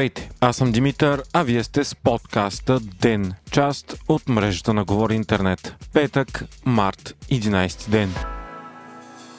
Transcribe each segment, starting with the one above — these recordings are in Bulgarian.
Здравейте, аз съм Димитър, а вие сте с подкаста ДЕН, част от мрежата на Говори Интернет. Петък, март, 11 ден.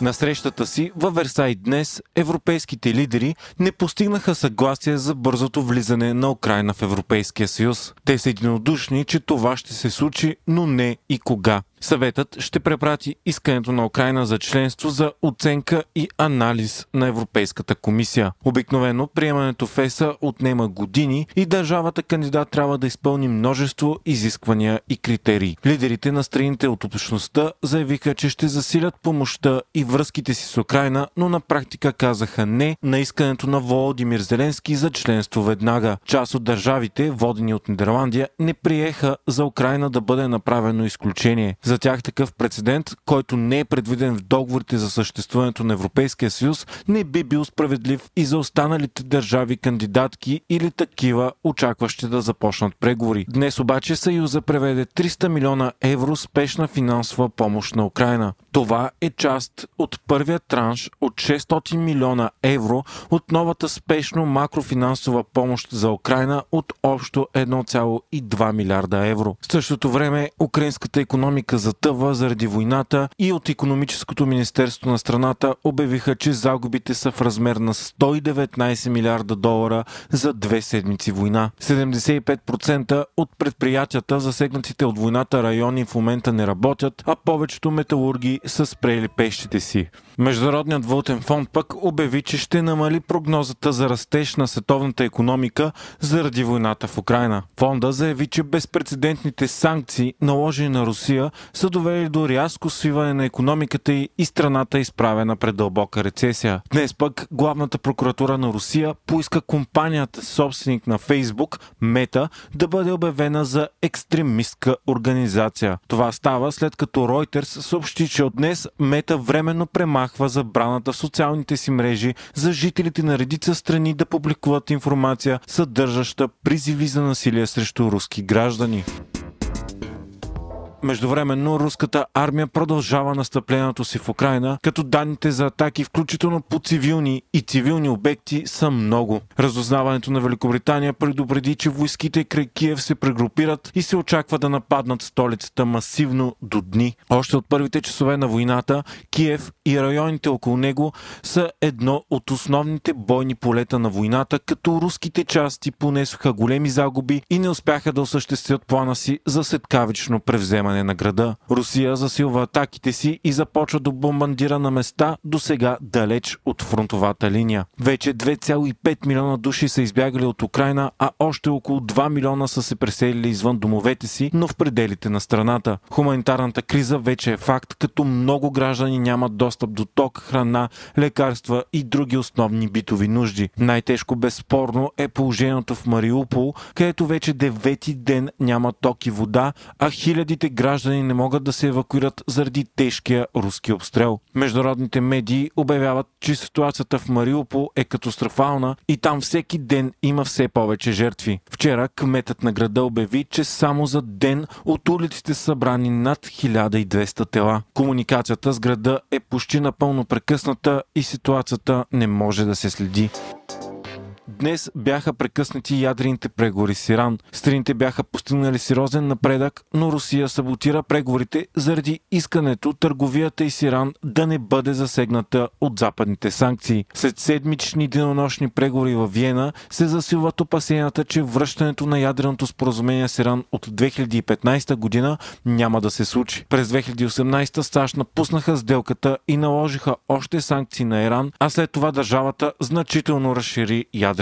На срещата си във Версай днес европейските лидери не постигнаха съгласие за бързото влизане на Украина в Европейския съюз. Те са единодушни, че това ще се случи, но не и кога. Съветът ще препрати искането на Украина за членство за оценка и анализ на Европейската комисия. Обикновено приемането в ЕСА отнема години и държавата кандидат трябва да изпълни множество изисквания и критерии. Лидерите на страните от общността заявиха, че ще засилят помощта и връзките си с Украина, но на практика казаха не на искането на Володимир Зеленски за членство веднага. Част от държавите, водени от Нидерландия, не приеха за Украина да бъде направено изключение. За тях такъв прецедент, който не е предвиден в договорите за съществуването на Европейския съюз, не би бил справедлив и за останалите държави кандидатки или такива, очакващи да започнат преговори. Днес обаче Съюза преведе 300 милиона евро спешна финансова помощ на Украина. Това е част от първия транш от 600 милиона евро от новата спешно макрофинансова помощ за Украина от общо 1,2 милиарда евро. В същото време украинската економика затъва заради войната и от економическото министерство на страната обявиха, че загубите са в размер на 119 милиарда долара за две седмици война. 75% от предприятията, засегнатите от войната райони в момента не работят, а повечето металурги са спрели пещите си. Международният валутен фонд пък обяви, че ще намали прогнозата за растеж на световната економика заради войната в Украина. Фонда заяви, че безпредседентните санкции, наложени на Русия, са довели до рязко свиване на економиката и страната е изправена пред дълбока рецесия. Днес пък главната прокуратура на Русия поиска компанията, собственик на Фейсбук, Мета, да бъде обявена за екстремистка организация. Това става след като Reuters съобщи, че от днес Мета временно премахва забраната в социалните си мрежи за жителите на редица страни да публикуват информация, съдържаща призиви за насилие срещу руски граждани. Междувременно руската армия продължава настъплението си в Украина, като данните за атаки, включително по цивилни и цивилни обекти, са много. Разузнаването на Великобритания предупреди, че войските край Киев се прегрупират и се очаква да нападнат столицата масивно до дни. Още от първите часове на войната, Киев и районите около него са едно от основните бойни полета на войната, като руските части понесоха големи загуби и не успяха да осъществят плана си за светкавично превземане вземане на града. Русия засилва атаките си и започва да бомбандира на места до сега далеч от фронтовата линия. Вече 2,5 милиона души са избягали от Украина, а още около 2 милиона са се преселили извън домовете си, но в пределите на страната. Хуманитарната криза вече е факт, като много граждани нямат достъп до ток, храна, лекарства и други основни битови нужди. Най-тежко безспорно е положението в Мариупол, където вече девети ден няма ток и вода, а хилядите граждани не могат да се евакуират заради тежкия руски обстрел. Международните медии обявяват, че ситуацията в Мариупол е катастрофална и там всеки ден има все повече жертви. Вчера кметът на града обяви, че само за ден от улиците са събрани над 1200 тела. Комуникацията с града е почти напълно прекъсната и ситуацията не може да се следи. Днес бяха прекъснати ядрените преговори с Иран. Страните бяха постигнали сериозен напредък, но Русия саботира преговорите заради искането търговията и с Иран да не бъде засегната от западните санкции. След седмични денонощни преговори в Виена се засилват опасенията, че връщането на ядреното споразумение с Иран от 2015 година няма да се случи. През 2018 САЩ напуснаха сделката и наложиха още санкции на Иран, а след това държавата значително разшири ядрената